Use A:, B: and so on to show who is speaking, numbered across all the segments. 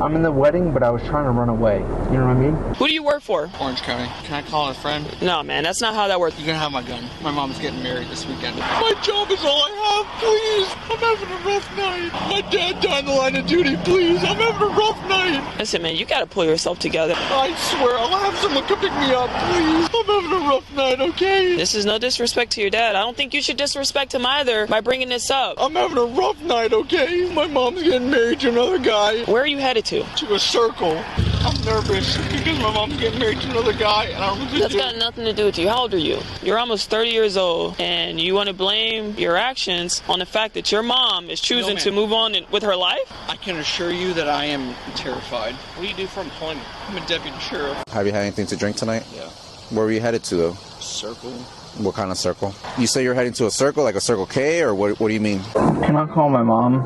A: I'm in the wedding, but I was trying to run away. You know what I mean?
B: Who do you work for?
C: Orange County. Can I call a friend?
B: No, man, that's not how that works.
C: You can have my gun. My mom's getting married this weekend. My job is all I have. Please. I'm having a rough night. My dad died in the line of duty. Please. I'm having a rough night.
B: Listen, man, you gotta pull yourself together.
C: I swear, I'll have someone come pick me up. Please. I'm having a rough night, okay?
B: This is no disrespect to your dad. I don't think you should disrespect him either by bringing this up.
C: I'm having a rough night, okay? My mom's getting married to another guy.
B: Where are you headed to?
C: To a circle. I'm nervous because my mom's getting married to another guy, and I don't know
B: That's got nothing to do with you. How old are you? You're almost 30 years old, and you want to blame your actions on the fact that your mom is choosing
C: No,
B: to move on in- with her life?
C: I can assure you that I am terrified. What do you do for employment? I'm a deputy sheriff.
D: Have you had anything to drink tonight?
C: Yeah.
D: Where were you headed to though?
C: Circle.
D: What kind of circle? You say you're heading to a circle, like a Circle K, or what? What do you mean?
A: Can I call my mom?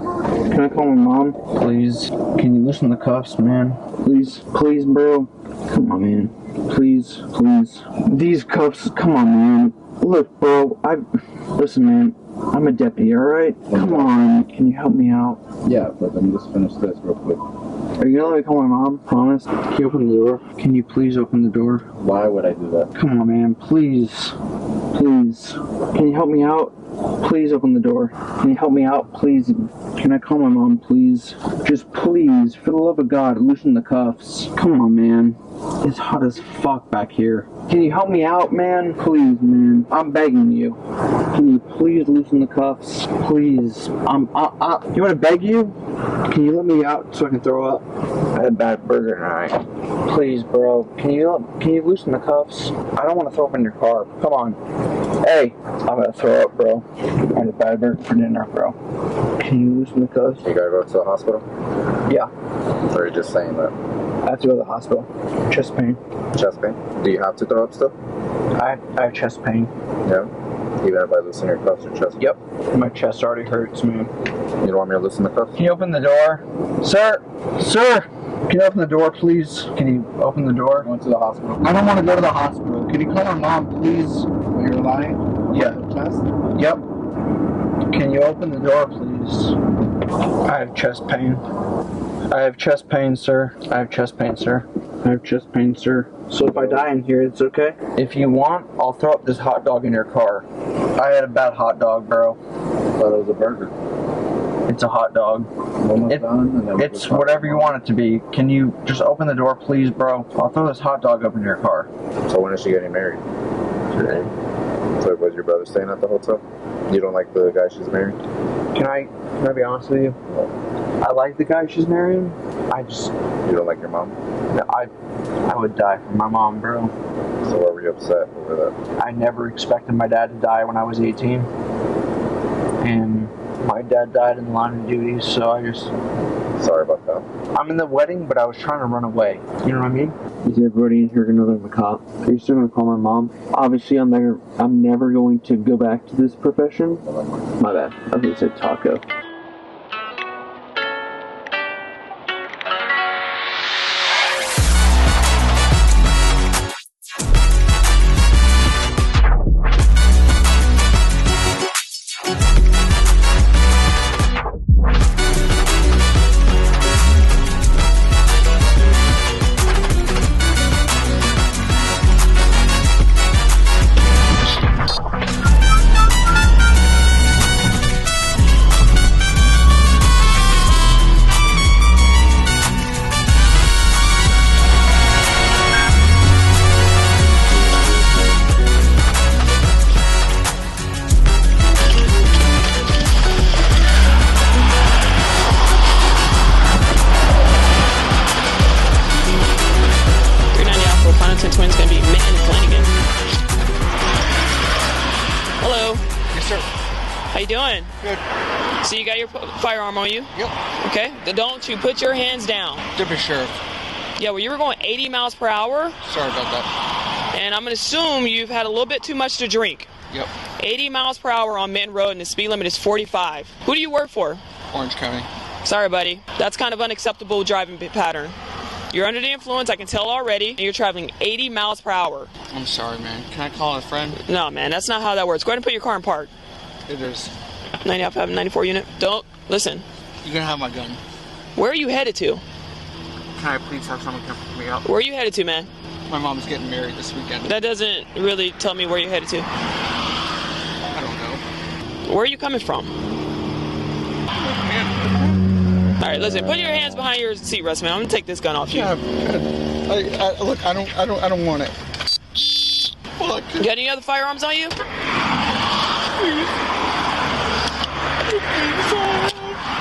A: Can I call my mom? Please. Can you loosen the cuffs, man? Please. Please, bro. Come on, man. Please. Please. These cuffs, come on, man. Look, bro, I. Listen, man. I'm a deputy, alright? Come on. Can you help me out?
D: Yeah, but let me just finish this real quick.
A: Are you gonna let me call my mom? Promise? Can you open the door? Can you please open the door?
D: Why would I do that?
A: Come on, man. Please. Please. Can you help me out? Please open the door. Can you help me out? Please. Can I call my mom, please? Just please, for the love of God, loosen the cuffs. Come on, man. It's hot as fuck back here. Can you help me out, man? Please, man. I'm begging you. Can you please loosen the cuffs? Please. I'm. I, I, you want to beg you? Can you let me out so I can throw up? I had a bad burger tonight. Please, bro. Can you can you loosen the cuffs? I don't want to throw up in your car. Come on. Hey, I'm gonna throw up, bro. I had a bad burger for dinner, bro. Can you loosen the cuffs?
D: You gotta go to the hospital?
A: Yeah.
D: Or are you just saying that?
A: I have to go to the hospital. Chest pain.
D: Chest pain? Do you have to throw up still?
A: I I have chest pain.
D: Yeah. Even if I loosen your cuffs, your chest.
A: Yep. My chest already hurts, man.
D: You don't want me to loosen the cuffs?
A: Can you open the door? Sir! Sir! Can you open the door, please? Can you open the door?
D: Going to the hospital.
A: I don't want to go to the hospital. Can you call my mom, please?
D: You're lying?
A: Yeah.
D: Chest?
A: Yep. Can you open the door, please? I have chest pain. I have chest pain, sir. I have chest pain, sir. I have chest pain, sir. So if I die in here, it's okay? If you want, I'll throw up this hot dog in your car. I had a bad hot dog, bro.
D: thought it was a burger.
A: It's a hot dog.
D: Oh
A: it-
D: done,
A: It's whatever you want it to be. Can you just open the door, please, bro? I'll throw this hot dog up in your car.
D: So when is she getting married?
A: Today.
D: So was your brother staying at the hotel? You don't like the guy she's married?
A: Can I can I be honest with you? I like the guy she's marrying. I just
D: You don't like your mom?
A: I I would die for my mom, bro.
D: So why were you upset over that?
A: I never expected my dad to die when I was 18. And my dad died in the line of duty, so I just
D: Sorry about that.
A: I'm in the wedding, but I was trying to run away. You know what I mean? Is everybody in here gonna know that a cop? Are you still gonna call my mom? Obviously, I'm never, I'm never going to go back to this profession. My bad. I think it said taco.
B: Firearm on you?
C: Yep.
B: Okay. Then don't you put your hands down.
C: Deputy Sheriff.
B: Yeah, well, you were going 80 miles per hour,
C: Sorry about that.
B: and I'm gonna assume you've had a little bit too much to drink.
C: Yep.
B: 80 miles per hour on Minton Road, and the speed limit is 45. Who do you work for?
C: Orange County.
B: Sorry, buddy. That's kind of unacceptable driving pattern. You're under the influence, I can tell already, and you're traveling 80 miles per hour.
C: I'm sorry, man. Can I call a friend?
B: No, man, that's not how that works. Go ahead and put your car in park.
C: It is.
B: 95, 94 unit. Don't listen.
C: You're gonna have my gun.
B: Where are you headed to?
C: Can I please have someone come pick me up?
B: Where are you headed to, man?
C: My mom's getting married this weekend.
B: That doesn't really tell me where you're headed to.
C: I don't know.
B: Where are you coming from?
C: Man.
B: All right, listen. Put your hands behind your seat rest, man. I'm gonna take this gun off you.
C: Yeah. I, I, look, I don't, I don't, I don't want it. Fuck.
B: You got any other firearms on you?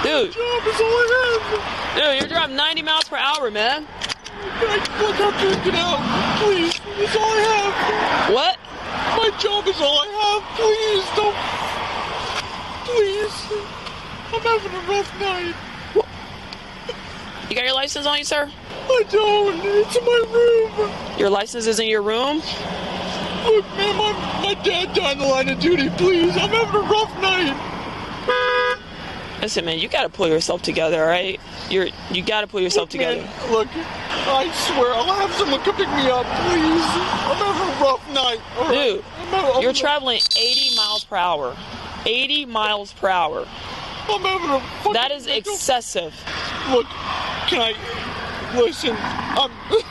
B: Dude,
C: Job is all I have.
B: dude, you're driving 90 miles per hour, man.
C: Look up to get out? Please. That's all I have.
B: What?
C: My job is all I have. Please don't. Please. I'm having a rough night.
B: You got your license on you, sir?
C: I don't. It's in my room.
B: Your license is in your room?
C: Look, man, my, my dad died in the line of duty. Please. I'm having a rough night.
B: Listen, man, you gotta pull yourself together, all right? You're you gotta pull yourself together.
C: Man, look, I swear I'll have someone come pick me up, please. I'm having a rough night. all?
B: Dude, you're traveling 80 miles per hour. 80 miles per hour.
C: I'm having a fucking
B: That is
C: mental-
B: excessive.
C: Look, can I listen? I'm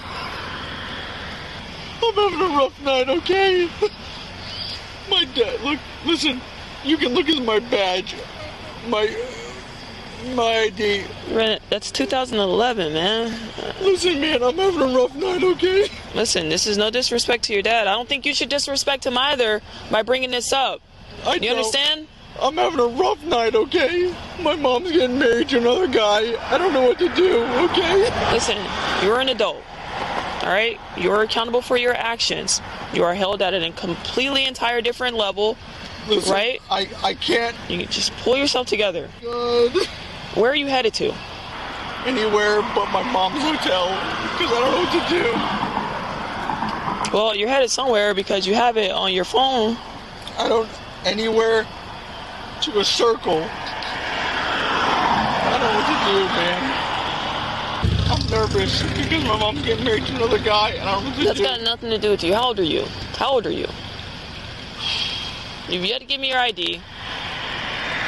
C: I'm having a rough night, okay? My dad, look, listen. You can look at my badge, my my ID.
B: Ren- That's 2011, man.
C: Listen, man, I'm having a rough night, okay?
B: Listen, this is no disrespect to your dad. I don't think you should disrespect him either by bringing this up.
C: I
B: You
C: don't-
B: understand?
C: I'm having a rough night, okay? My mom's getting married to another guy. I don't know what to do, okay?
B: Listen, you're an adult. All right? You're accountable for your actions. You are held at a completely entire different level.
C: Listen,
B: Right?
C: I, I can't
B: You can just pull yourself together.
C: uh,
B: Where are you headed to?
C: anywhere but my mom's hotel because I don't know what to do.
B: Well, you're headed somewhere because you have it on your phone.
C: I don't anywhere to a circle. I don't know what to do, man. I'm nervous because my mom's getting married to another guy, and I don't know what to
B: That's
C: do.
B: got nothing to do with you. How old are you? How old are you? You've yet to give me your ID.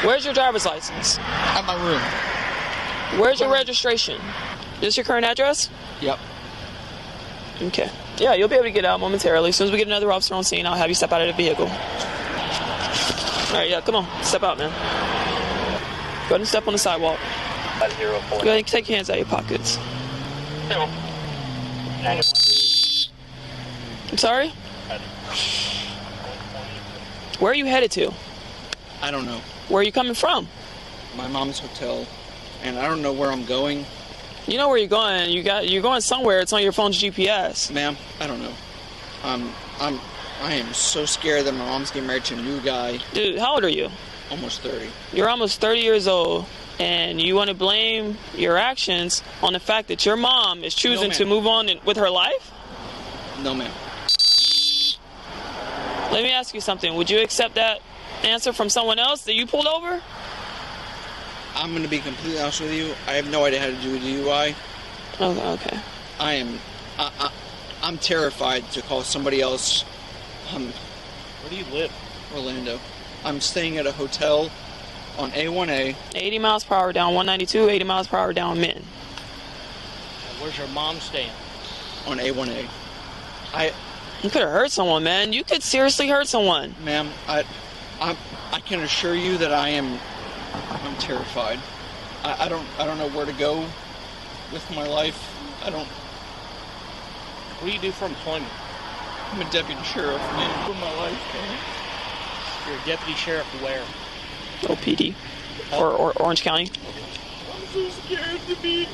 B: Where's your driver's license?
C: At my room.
B: Where's your registration? This your current address?
C: Yep.
B: Okay. Yeah, you'll be able to get out momentarily. As soon as we get another officer on scene, I'll have you step out of the vehicle. All right, yeah, come on. Step out, man. Go ahead and step on the sidewalk. Go ahead and take your hands out of your pockets. I'm sorry? Where are you headed to?
C: I don't know.
B: Where are you coming from?
C: My mom's hotel, and I don't know where I'm going.
B: You know where you're going. You got you're going somewhere. It's on your phone's GPS.
C: Ma'am, I don't know. Um, I'm, I am so scared that my mom's getting married to a new guy.
B: Dude, how old are you?
C: Almost 30.
B: You're almost 30 years old, and you want to blame your actions on the fact that your mom is choosing
C: ma'am.
B: to move on in, with her life?
C: No, ma'am.
B: Let me ask you something. Would you accept that answer from someone else that you pulled over?
C: I'm gonna be completely honest with you. I have no idea how to do a DUI.
B: Oh, okay.
C: I am, I, I, I'm terrified to call somebody else. Um,
E: Where do you live?
C: Orlando. I'm staying at a hotel on A1A
B: 80 miles per hour down 192, 80 miles per hour down Minton.
E: And Where's your mom staying?
C: on A1A. I,
B: You could have hurt someone, man. You could seriously hurt someone.
C: ma'am, I, I, I can assure you that I am, I'm terrified. I, I don't, I don't know where to go with my life. I don't.
E: What do you do for employment?
C: I'm a deputy sheriff, man, for my life. Man.
E: You're a deputy sheriff where?
B: Oh, OPD. Or, or Orange County.
C: I'm so scared to be.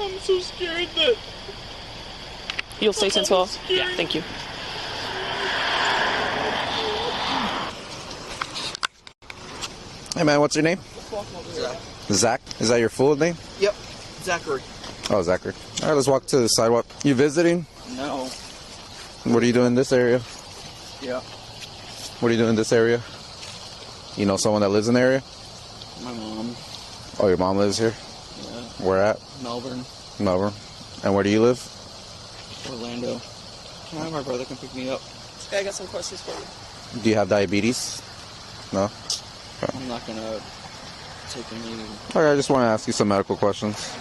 C: I'm so scared that.
B: You'll stay 10 12? Yeah, thank you.
F: Hey man, what's your name? Zach. Zach. Is that your full name?
A: Yep, Zachary.
F: Oh, Zachary. All right, let's walk to the sidewalk. You visiting?
A: No.
F: What are you doing in this area?
A: Yeah.
F: What are you doing in this area? You know someone that lives in the area?
A: My mom.
F: Oh, your mom lives here?
A: Yeah.
F: Where at?
A: Melbourne.
F: Melbourne. And where do you live?
A: Orlando. Can I have my brother come pick me up?
B: Hey, I got some questions for you.
F: Do you have diabetes? No?
A: I'm not gonna take any.
F: Okay, I just want to ask you some medical questions.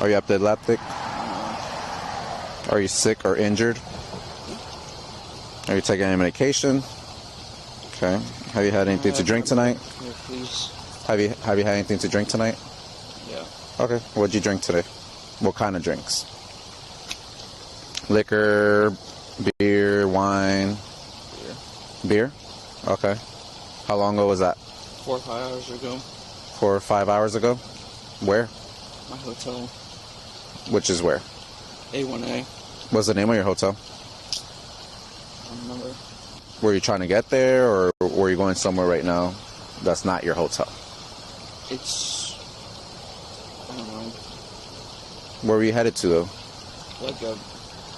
F: Are you epileptic? Are you sick or injured? Are you taking any medication? Okay. Have you had anything to uh, drink tonight?
A: Here, please.
F: Have you have you had anything to drink tonight?
A: Yeah.
F: Okay. What'd you drink today? What kind of drinks? Liquor, beer, wine. Beer. Beer? Okay. How long ago was that?
A: Four or five hours ago.
F: Four or five hours ago. Where?
A: My hotel.
F: Which is where?
A: A1A.
F: What's the name of your hotel?
A: I don't remember.
F: Were you trying to get there, or were you going somewhere right now that's not your hotel?
A: It's. I don't know.
F: Where were you headed to, though?
A: Like a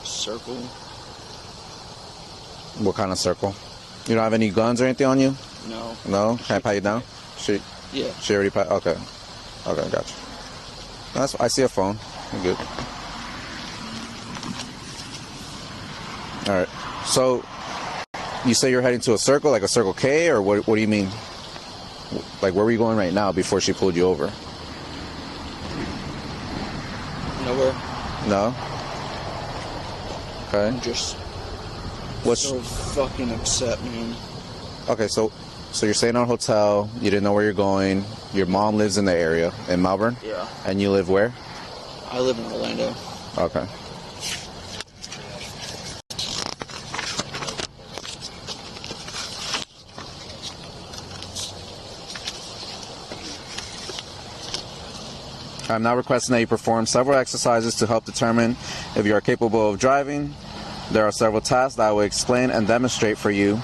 A: circle.
F: What kind of circle? You don't have any guns or anything on you?
A: No.
F: No? Can I pat you down? She,
A: Yeah.
F: she already pat. Okay. Okay, gotcha. That's. I see a phone. You're good. All right. So, you say you're heading to a circle, like a Circle K, or what? What do you mean? Like, where were you going right now before she pulled you over?
A: Nowhere.
F: No. Okay.
A: I'm just
F: What's
A: so fucking upset, man.
F: okay? So, so you're staying at a hotel. You didn't know where you're going. Your mom lives in the area in Melbourne,
A: Yeah.
F: and you live where?
A: I live in Orlando.
F: Okay. I'm now requesting that you perform several exercises to help determine if you are capable of driving. There are several tasks that I will explain and demonstrate for you.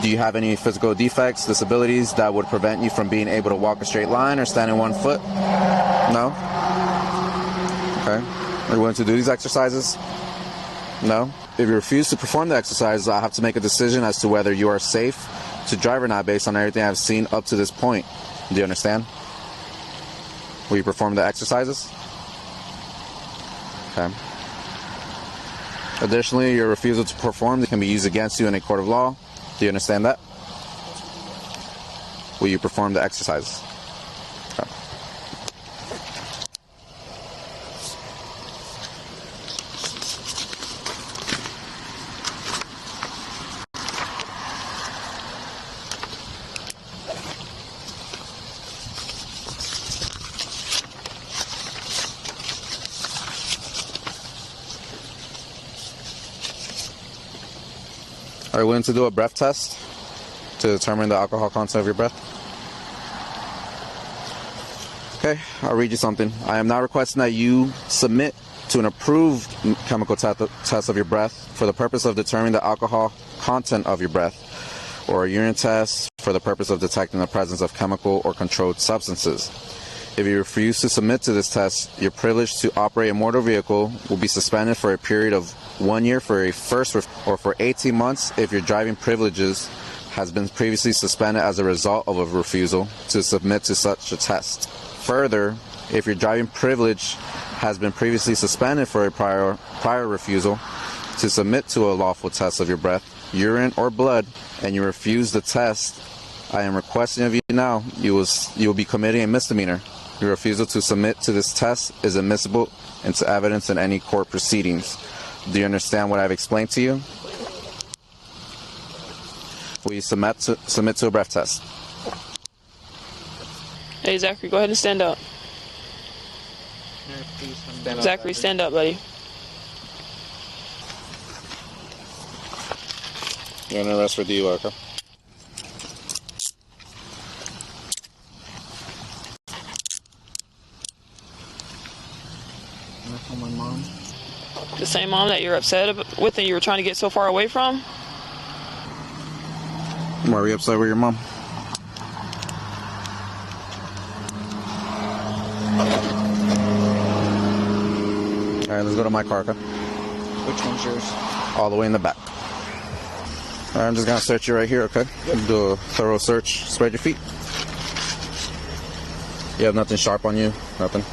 F: Do you have any physical defects, disabilities that would prevent you from being able to walk a straight line or stand in one foot? No? Okay. Are you willing to do these exercises? No? If you refuse to perform the exercises, I'll have to make a decision as to whether you are safe to drive or not based on everything I've seen up to this point. Do you understand? Will you perform the exercises? Okay. Additionally, your refusal to perform can be used against you in a court of law. Do you understand that? Will you perform the exercises? Are you willing to do a breath test to determine the alcohol content of your breath? Okay, I'll read you something. I am now requesting that you submit to an approved chemical te- test of your breath for the purpose of determining the alcohol content of your breath, or a urine test for the purpose of detecting the presence of chemical or controlled substances. If you refuse to submit to this test, your privilege to operate a motor vehicle will be suspended for a period of one year for a first or for 18 months if your driving privileges has been previously suspended as a result of a refusal to submit to such a test. Further, if your driving privilege has been previously suspended for a prior prior refusal to submit to a lawful test of your breath, urine, or blood, and you refuse the test, I am requesting of you now, you will you will be committing a misdemeanor. Your refusal to submit to this test is admissible into evidence in any court proceedings. Do you understand what I've explained to you? Will you submit to, submit to a breath test?
B: Hey, Zachary, go ahead and stand up.
A: Here, please. Stand up,
B: Zachary, stand up, buddy.
F: You're under arrest for DUI, okay?
B: same mom that you're upset with and you were trying to get so far away from?
F: Why are you upset with your mom?
D: All right, let's go to my car, okay?
C: Which one's yours?
D: All the way in the back. All right, I'm just gonna search you right here, okay? Yep. Do a thorough search. Spread your feet. You have nothing sharp on you, nothing.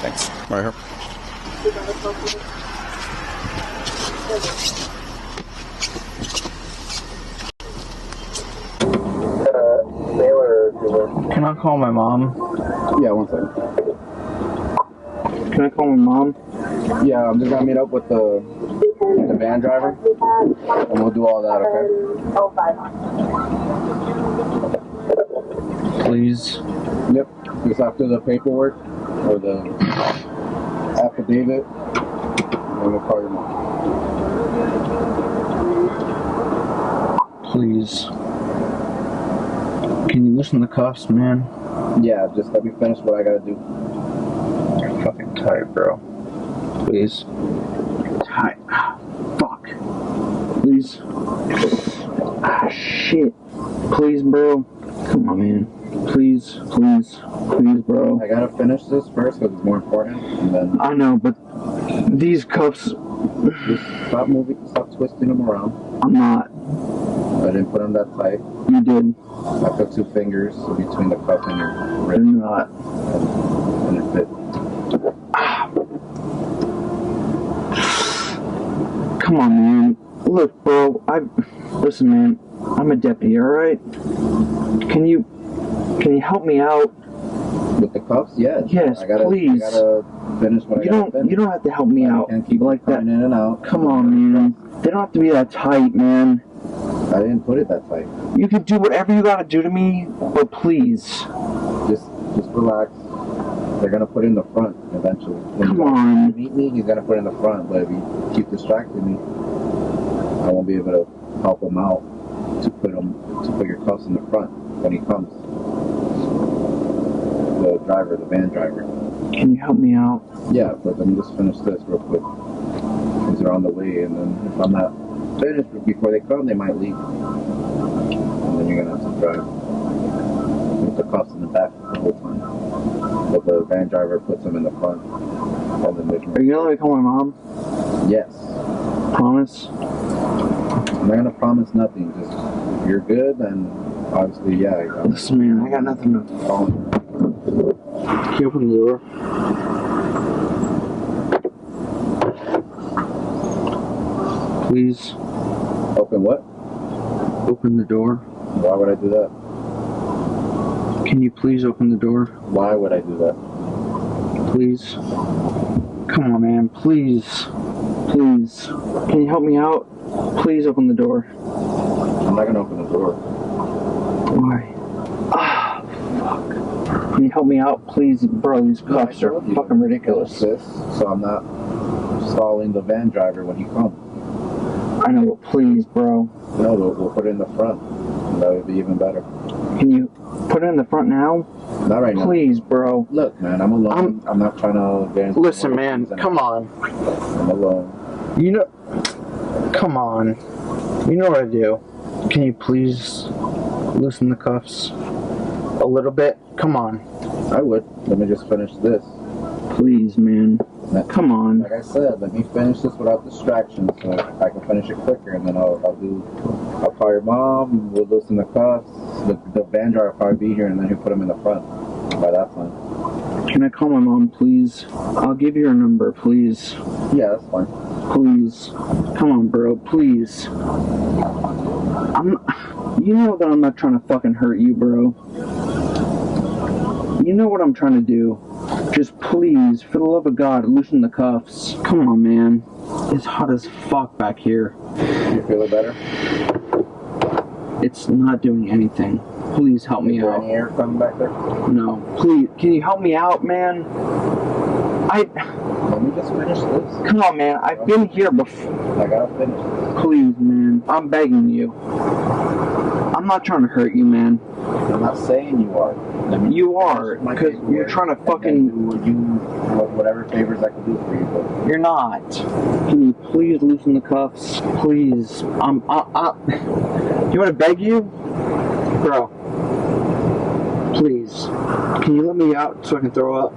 D: Thanks. Right here.
A: Can I call my mom?
D: Yeah, one second.
A: Can I call my mom?
D: Yeah, I'm just gonna meet up with the the van driver, and we'll do all that, okay?
A: Please.
D: Yep. Just after the paperwork or the affidavit, and we'll call your mom.
A: Please. Can you loosen the cuffs, man?
D: Yeah, just let me finish what I gotta do.
A: You're fucking tight, bro. Please. Tight. Ah, fuck. Please. Ah, shit. Please, bro. Come on, man. Please, please, please, bro.
D: I gotta finish this first because it's more important, and then
A: I know, but these cuffs,
D: just stop moving, stop twisting them around.
A: I'm not.
D: I didn't put them that tight.
A: You did.
D: I put two fingers between the cuff and your wrist,
A: not.
D: and it fit.
A: Come on, man. Look, bro. I listen, man. I'm a deputy. All right. Can you can you help me out?
D: With the cuffs, yes.
A: Yes,
D: I gotta,
A: please.
D: I gotta finish what
A: You
D: I
A: don't
D: finish.
A: you don't have to help me
D: I
A: out
D: can't keep
A: like that.
D: in and out.
A: Come on, man. They don't have to be that tight, man.
D: I didn't put it that tight.
A: You can do whatever you gotta do to me, but please,
D: Just, just relax. They're gonna put in the front eventually. When
A: come
D: you
A: on.
D: meet me, he's gonna put in the front. But if you keep distracting me, I won't be able to help him out to put him to put your cuffs in the front when he comes. The driver, the van driver.
A: Can you help me out?
D: Yeah, but let me just finish this real quick. Because they're on the way, and then if I'm not finished before they come, they might leave. And then you're gonna have to drive with the cuffs in the back the whole time. But the van driver puts them in the front. And then they
A: Are you gonna let me call my mom?
D: yes.
A: Promise.
D: I'm not gonna promise nothing. Just if you're good, then obviously, yeah.
A: Listen, man. I got nothing to.
D: calling.
A: Can you open the door? Please
D: Open what?
A: open the door.
D: Why would I do that?
A: Can you please open the door?
D: Why would I do that?
A: Please. Come on, man. Please. Please. Can you help me out? Please open the door.
D: I'm not gonna open the door.
A: Why? Fuck. Can you help me out, please? Bro, these cuffs are
D: you.
A: fucking ridiculous.
D: This, so I'm not stalling the van driver when he comes.
A: I know, but please, bro.
D: No, we'll, we'll put it in the front. That would be even better.
A: Can you put it in the front now?
D: Not right now.
A: Please, bro.
D: Look, man, I'm alone.
A: I'm-
D: I'm, not trying to get into
A: Listen, man. Come on.
D: than I'm alone.
A: You know. Come on. You know what I do. Can you please loosen the cuffs a little bit? Come on.
D: I would. Let me just finish this.
A: Please, man.
D: That-
A: Come on.
D: Like I said, let me finish this without distractions so I can finish it quicker and then I'll, I'll do, I'll call your mom, we'll loosen the cuffs, the, the van driver will probably be here and then he'll put them in the front by that time.
A: Can I call my mom, please? I'll give you her number, please.
D: Yeah, that's fine.
A: Please. Come on, bro. Please. I'm. You know that I'm not trying to fucking hurt you, bro. You know what I'm trying to do. Just please, for the love of God, loosen the cuffs. Come on, man. It's hot as fuck back here.
D: You feel it better?
A: It's not doing anything. Please help me out.
D: any air coming back there?
A: No. Please, can you help me out, man? I.
D: Let me just finish this.
A: Come on, man. I've been here before.
D: I gotta finish this.
A: Please, man. I'm begging you. I'm not trying to hurt you, man.
D: I'm not saying you are. Let me
A: You are, because you're trying to fucking.
D: You, whatever favors I can do for you, but
A: you're not. Can you please loosen the cuffs? Please. I'm. I, I, you want to beg you, bro? Please. Can you let me out so I can throw up?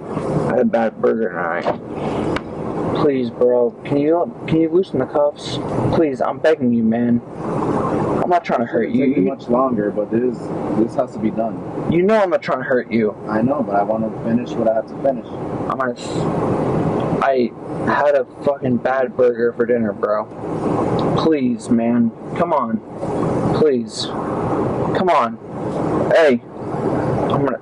A: I had a bad burger tonight. Please, bro. Can you can you loosen the cuffs? Please, I'm begging you, man. I'm not trying to hurt you.
D: much longer, but this this has to be done.
A: You know I'm not trying to hurt you.
D: I know, but I want to finish what I have to finish.
A: I'm gonna. s- I had a fucking bad burger for dinner, bro. Please, man. Come on. Please. Come on. Hey. I'm gonna.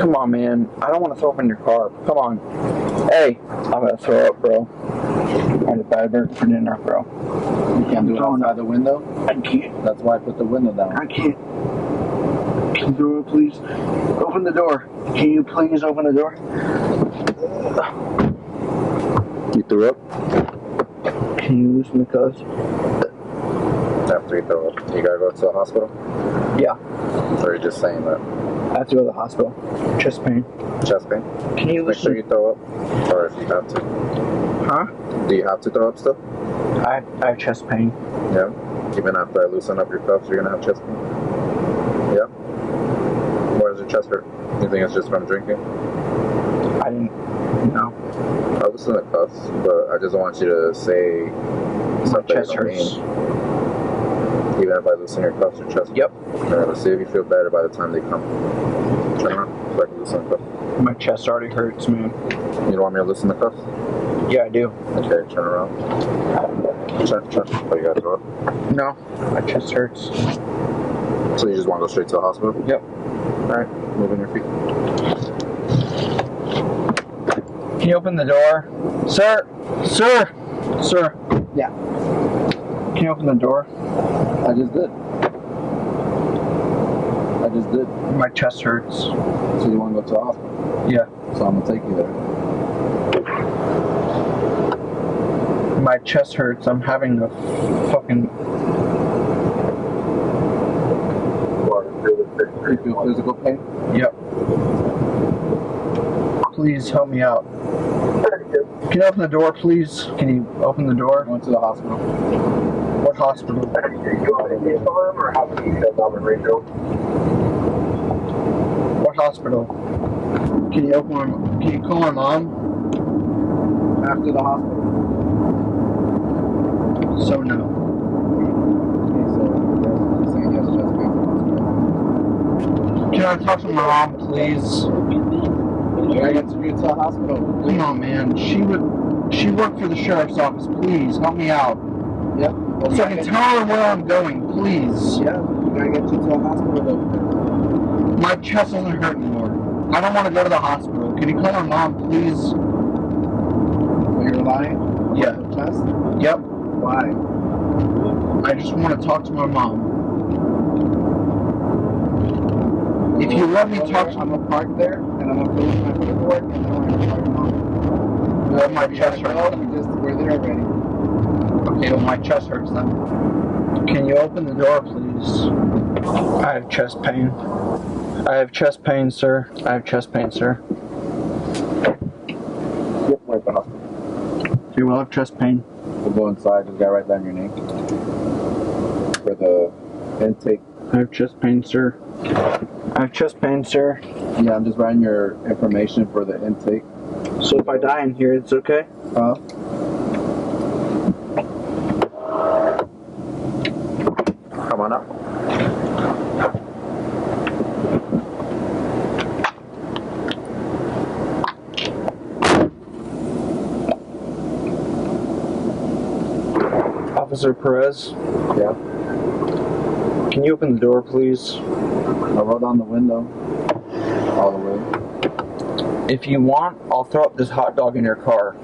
A: Come on, man. I don't want to throw up in your car. Come on. Hey. I'm gonna throw up, bro. I had a bad burger for dinner, bro.
D: You can't do it oh,
A: Throwing
D: outside the window.
A: I can't.
D: That's why I put the window down.
A: I can't. Can you throw up, please? Open the door. Can you please open the door?
D: You threw up
A: Can you loosen the cuffs?
D: after you throw up. You gotta go to the hospital.
A: Yeah.
D: Or are you just saying that?
A: I have to go to the hospital. Chest pain.
D: Chest pain.
A: Can you
D: Make sure you throw up, or if you have to.
A: Huh?
D: Do you have to throw up still?
A: I, I have chest pain.
D: Yeah. Even after I loosen up your cuffs, you're gonna have chest pain. Yeah. Why does your chest hurt? You think it's just from drinking?
A: I didn't. No.
D: I loosen the cuffs, but I just want you to say
A: My
D: stuff
A: chest hurts.
D: mean. Even if I loosen your cuffs, your chest.
A: Yep.
D: Alright, let's see if you feel better by the time they come. Turn around. So I can loosen the cuffs.
A: My chest already hurts, man.
D: You don't want me to loosen the cuffs?
A: Yeah, I do.
D: Okay, turn around. Turn, turn. Oh, you gotta go up.
A: No. My chest hurts.
D: So you just want to go straight to the hospital?
A: Yep.
D: Alright, moving your feet.
A: Can you open the door? Sir! Sir! Sir!
D: Yeah.
A: Can you open the door?
D: I just did. I just did.
A: My chest hurts.
D: So you want to go to the hospital?
A: Yeah.
D: So I'm gonna take you there.
A: My chest hurts. I'm having a fucking.
D: You physical pain?
A: Yep. Please help me out. Can you open the door, please? Can you open the door?
D: Going to the hospital.
A: What hospital? What hospital? Can you open Can you call my mom?
D: After the hospital.
A: So no.
D: Okay, so yes, you're saying yes, chest pain.
A: Can I talk to my mom, please?
D: Did I get to the hospital?
A: Come on, man. She would. She worked for the sheriff's office. Please help me out.
D: Yep. Well,
A: So I can tell her where I'm going. Please.
D: Yeah, You gotta get to the hospital though.
A: My chest doesn't hurt anymore. I don't want to go to the hospital. Can you call my mom, please?
D: When you're lying?
A: Yeah.
D: Chest?
A: Yep.
D: Why?
A: I just want to talk to my mom. If you let me talk to
D: I'm gonna park there and I'm gonna finish my paperwork and then I'm gonna call your mom.
A: well, my chest
D: gotta
A: hurts.
D: go, you just we're there already.
A: Okay, well, my chest hurts then. Can you open the door, please? I have chest pain. I have chest pain, sir. I have chest pain, sir.
D: Yep, right at the hospital.
A: Do you will have chest pain?
D: We'll go inside, just gotta write down your name. For the intake.
A: I have chest pain, sir. I have chest pain, sir.
D: Yeah, I'm just writing your information for the intake.
A: So if I die in here, it's okay?
D: Huh?
A: Officer Perez,
D: Yeah.
A: can you open the door, please?
D: I rolled down the window all the way.
A: If you want, I'll throw up this hot dog in your car.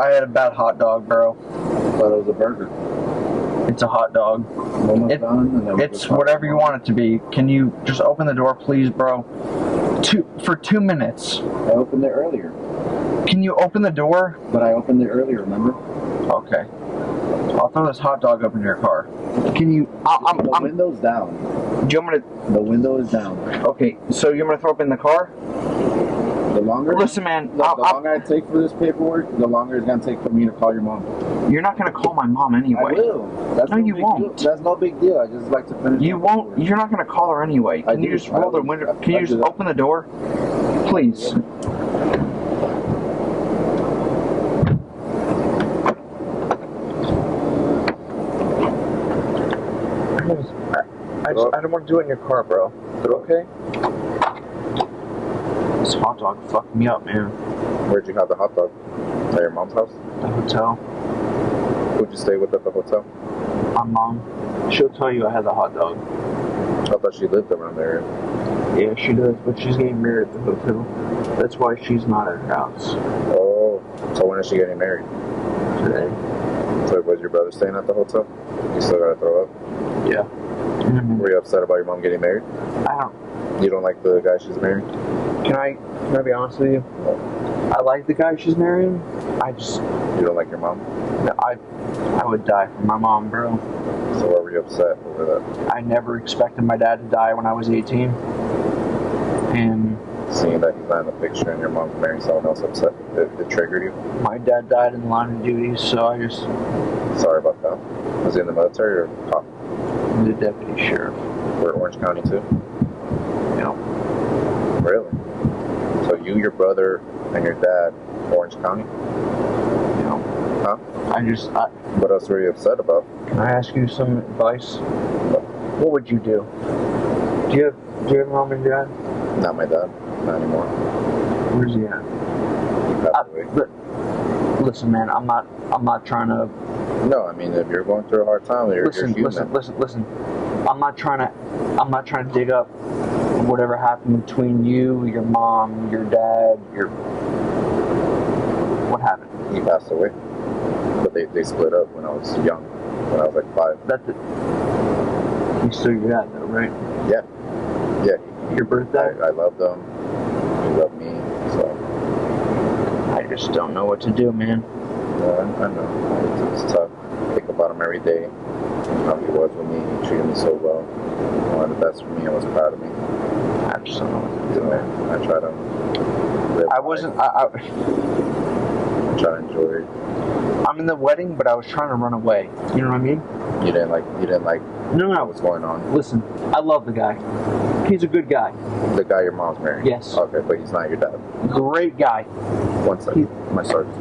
A: I had a bad hot dog, bro.
D: Thought it was a burger.
A: It's a hot dog. It-
D: done, and then we
A: It's whatever you want it to be. Can you just open the door, please, bro? Two for two minutes.
D: I opened it earlier,
A: Can you open the door?
D: but I opened it earlier. Remember?
A: Okay. I'll throw this hot dog up in your car. Can you? I, I'm.
D: The
A: I'm.
D: window's down.
A: Do you want me to?
D: The window is down.
A: Okay. So you want me to throw up in the car?
D: The longer,
A: Listen, man.
D: the,
A: I'll-
D: the
A: I'll-
D: longer I take for this paperwork, the longer it's gonna take for me to call your mom.
A: you're not gonna call my mom anyway.
D: I will. That's
A: No, you
D: big
A: won't.
D: Deal. That's no big deal. I just like to finish.
A: You won't.
D: paperwork.
A: You're not gonna call her anyway.
D: I
A: Can you
D: do.
A: just roll the
D: I-
A: window? Can
D: I
A: you just open the door, please? I, just, I don't want to do it in your car, bro. Is it okay? This hot dog fucked me up, man.
D: Where'd you have the hot dog? At your mom's house?
A: The hotel.
D: Who'd you stay with at the hotel?
A: My mom. She'll tell you I had the hot dog.
D: I thought she lived around there.
A: Yeah, she does, but she's getting married at the hotel. That's why she's not at her house
D: Oh, so when is she getting married?
A: today.
D: So was your brother staying at the hotel? You still gotta throw up.
A: Yeah. Mhm.
D: Were you upset about your mom getting married?
A: I don't.
D: You don't like the guy she's married?
A: Can I? Can I be honest with you? I like the guy she's marrying. I just,
D: You don't like your mom?
A: No, I, I would die for my mom, bro.
D: So why were you upset over that?
A: I never expected my dad to die when I was 18. And
D: Seeing that he's not in the picture and your mom marrying someone else upset, it, it triggered you?
A: my dad died in the line of duty, so I just,
D: Sorry about that. Was he in the military or cop?
A: The deputy sheriff.
D: Or Orange County too?
A: Know,
D: Really? So you, your brother, and your dad, Orange County?
A: know.
D: Huh?
A: I just, I,
D: What else were you upset about?
A: can I ask you some advice? What would you do? Do you have, do you have mom and dad?
D: Not my dad. Not anymore.
A: Where's he at?
D: He passed
A: I,
D: away.
A: but listen, man, I'm not, I'm not trying to
D: No, I mean, if you're going through a hard time, you're,
A: listen,
D: you're human.
A: listen, listen, listen. I'm not trying to, I'm not trying to dig up whatever happened between you, your mom, your dad, your. What happened?
D: He passed away. But they, they split up when I was young. When I was like five.
A: That's it. You still your dad, though, right?
D: Yeah. Yeah.
A: Your
D: I,
A: birthday.
D: I loved him. He loved me. So,
A: I just don't know what to do, man.
D: I, I know. It's, it's tough. Think about him every day. How he was with me. He treated me so well. He wanted the best for me. I was proud of me.
A: I just don't know what to
D: So,
A: man.
D: I try to live
A: I wasn't. I, I,
D: try to enjoy it.
A: I'm in the wedding, but I was trying to run away. You know what I mean?
D: You didn't like you didn't like
A: No, no.
D: What's going on.
A: Listen, I love the guy. He's a good guy.
D: The guy your mom's married.
A: Yes.
D: Okay, but he's not your dad.
A: Great guy.
D: One second. My sergeant.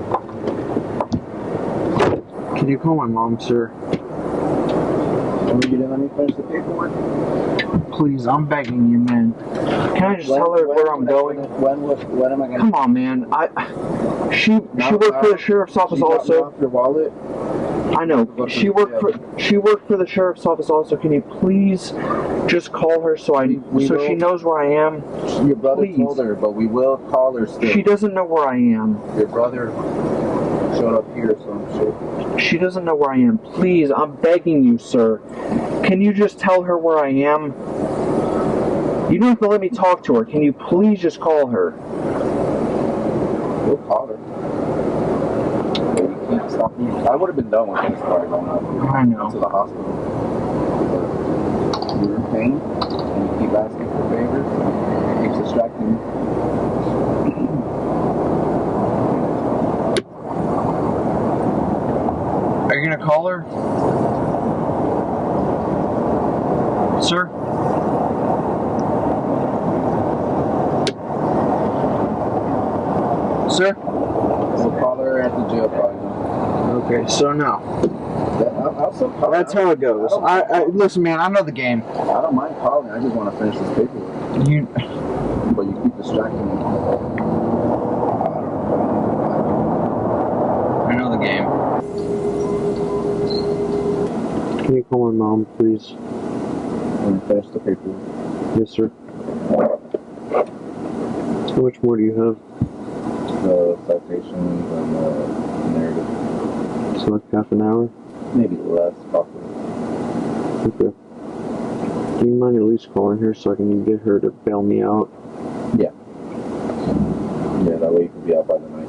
A: Can you call my mom, sir?
D: You didn't let me finish the paperwork.
A: Please, I'm begging you, man. Can I just tell her where I'm going?
D: When when am I gonna?
A: Come on, man. I she she worked for the sheriff's office also.
D: off your wallet.
A: I know. She worked for she worked for the sheriff's office also. Can you please just call her so I
D: we
A: so she knows where I am?
D: Your brother
A: Please.
D: told her, but we will call her still.
A: She doesn't know where I am.
D: Your brother showed up here, so I'm sure.
A: She doesn't know where I am. Please, I'm begging you, sir. Can you just tell her where I am? You don't have to let me talk to her. Can you please just call her?
D: We'll call her. But you can't stop me. I would have been done with this part by now.
A: I know.
D: To the hospital. But you're in pain, and you keep asking for favors. It keeps distracting you.
A: Are you gonna call her? Sir? Sir?
D: We'll call her at the jail probably.
A: Okay, so no.
D: That, I'll, I'll still call
A: That's how it goes. I, I listen, man. I know the game.
D: I don't mind calling. I just want to finish this paperwork.
A: You,
D: But you keep distracting me.
A: I know the game. Can you call my mom, please?
D: I'm the paper.
A: Yes, sir. How much more do you have?
D: The citations and the narrative.
A: So like half an hour.
D: Maybe less, possibly.
A: Okay. Do you mind at least calling her so I can get her to bail me out
D: Yeah. Yeah, that way you can be out by the night.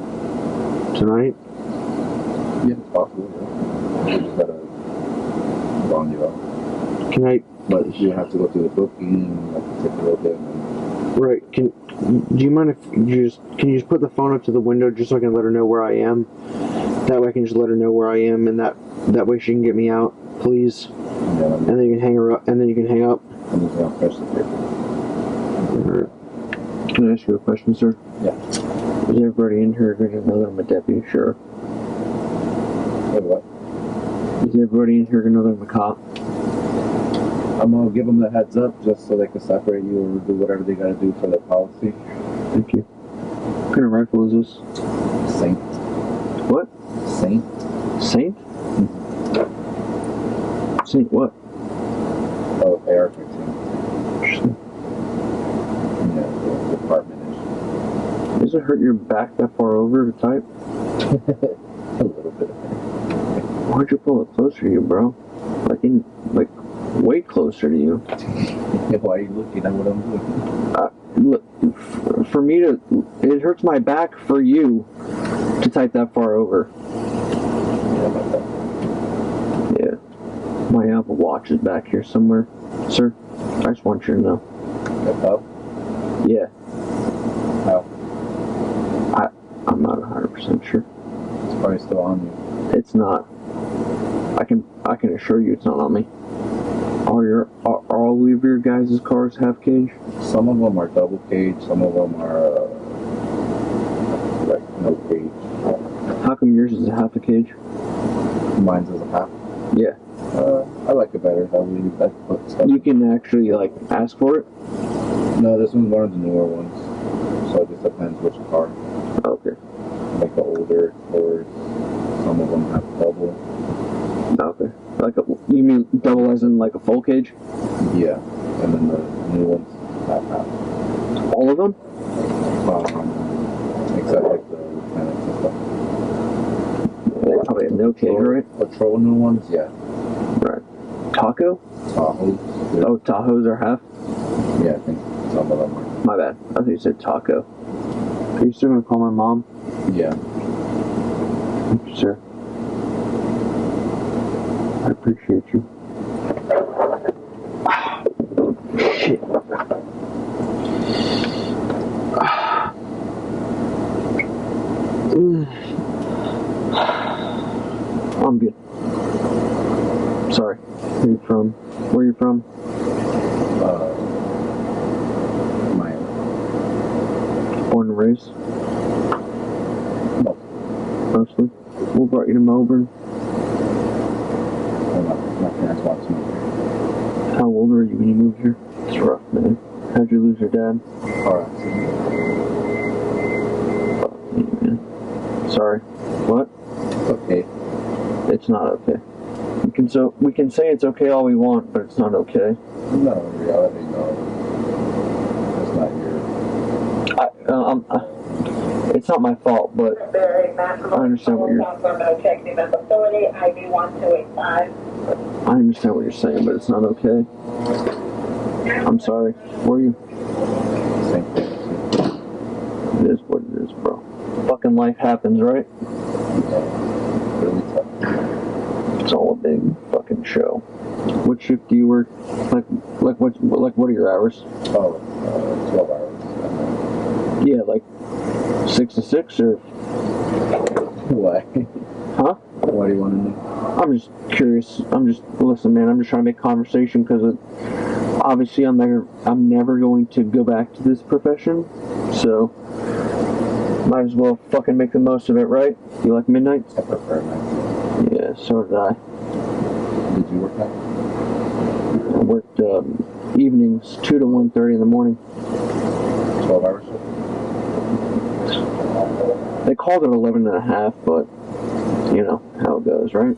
A: tonight?
D: Yeah, it's possible. Yeah. You just gotta bond you out.
A: Can I?
D: But you have to go through the booking, like take a little bit,
A: Right. Can do you mind if you just can you just put the phone up to the window just so I can let her know where I am? That way I can just let her know where I am, and that that way she can get me out, please.
D: Yeah,
A: And then you can hang her up, and then you can hang up.
D: I'm just gonna press the paper.
A: Alright. Can I ask you a question, sir?
D: Yeah.
A: Is everybody in here going to know that I'm a deputy sheriff?
D: Wait, what?
A: Is everybody in here going to know that I'm a cop?
D: I'm gonna give them the heads up just so they can separate you or do whatever they gotta do for their policy.
A: Thank you. What kind of rifle is this?
D: Saint.
A: What?
D: Saint?
A: Saint? Mm-hmm. Saint what?
D: Oh, AR-15.
A: Interesting.
D: Yeah, the department is.
A: Does it hurt your back that far over to type?
D: a little bit.
A: Why'd you pull it closer to you, bro? Like in, way closer to you.
D: Yeah, why are you looking at what I'm doing?
A: Uh, look, for me to, it hurts my back for you to type that far over.
D: Yeah.
A: Yeah. My Apple Watch is back here somewhere. Sir, I just want you to know.
D: That's?
A: Yeah,
D: How?
A: I'm not 100% sure.
D: It's probably still on you.
A: It's not. I can I can assure you it's not on me. Are your are, are all of your guys' cars half cage?
D: Some of them are double cage, some of them are uh, like no cage.
A: How come yours is a half a cage?
D: Mine's is a half.
A: Yeah.
D: Uh, I like it better. That I put stuff.
A: You can actually like ask for it.
D: No, this one's one of the newer ones. So it just depends which car.
A: Okay.
D: Like the older cars, some of them have double.
A: Okay. Like a, you mean double as in like a full cage?
D: Yeah, and then the new ones half.
A: All of them?
D: Um, except like the lieutenants and stuff.
A: They probably have no cage, right?
D: Patrol new ones, yeah.
A: Right. Taco?
D: They're-
A: Oh, Tahoes are half.
D: Yeah, I think some of them are.
A: My bad. I thought you said taco. Are you still gonna call my mom?
D: Yeah.
A: Thank you, sir. I appreciate you. Shit. Mm. I'm good. Sorry. Where you from? Where you from?
D: Uh, my
A: Born and raised?
D: no,
A: Mostly. What brought you to Melbourne?
D: well, my, my parents want to.
A: How old were you when you moved here? It's rough, man. How'd you lose your dad?
D: Car accident.
A: Fuck me, man. Sorry. What?
D: It's okay.
A: It's not okay. We can so we can say it's okay all we want, but it's not okay.
D: No, in reality, no. It's not your.
A: I, uh, um, uh, it's not my fault, but
G: I
A: understand what you're-
G: Authority, ID 1285.
A: I understand what you're saying, but it's not okay. I'm sorry. Were you?
D: Same thing.
A: It is what it is, bro. Fucking life happens, right?
D: Really tough.
A: It's all a big fucking show. What shift do you work? Like, like what? Like, what are your hours?
D: Oh, uh, 12 hours.
A: Yeah, like six to six, or
D: Why?
A: huh?
D: Why do you want to know?
A: I'm just curious. I'm just listen, man. I'm just trying to make conversation because obviously I'm never, I'm never going to go back to this profession, so might as well fucking make the most of it, right? You like midnight?
D: I prefer nights.
A: Yeah, so did I.
D: Did you work nights?
A: I worked um, evenings, two to one thirty in the morning.
D: 12 hours?
A: They called it 11 and a half, but you know how it goes, right?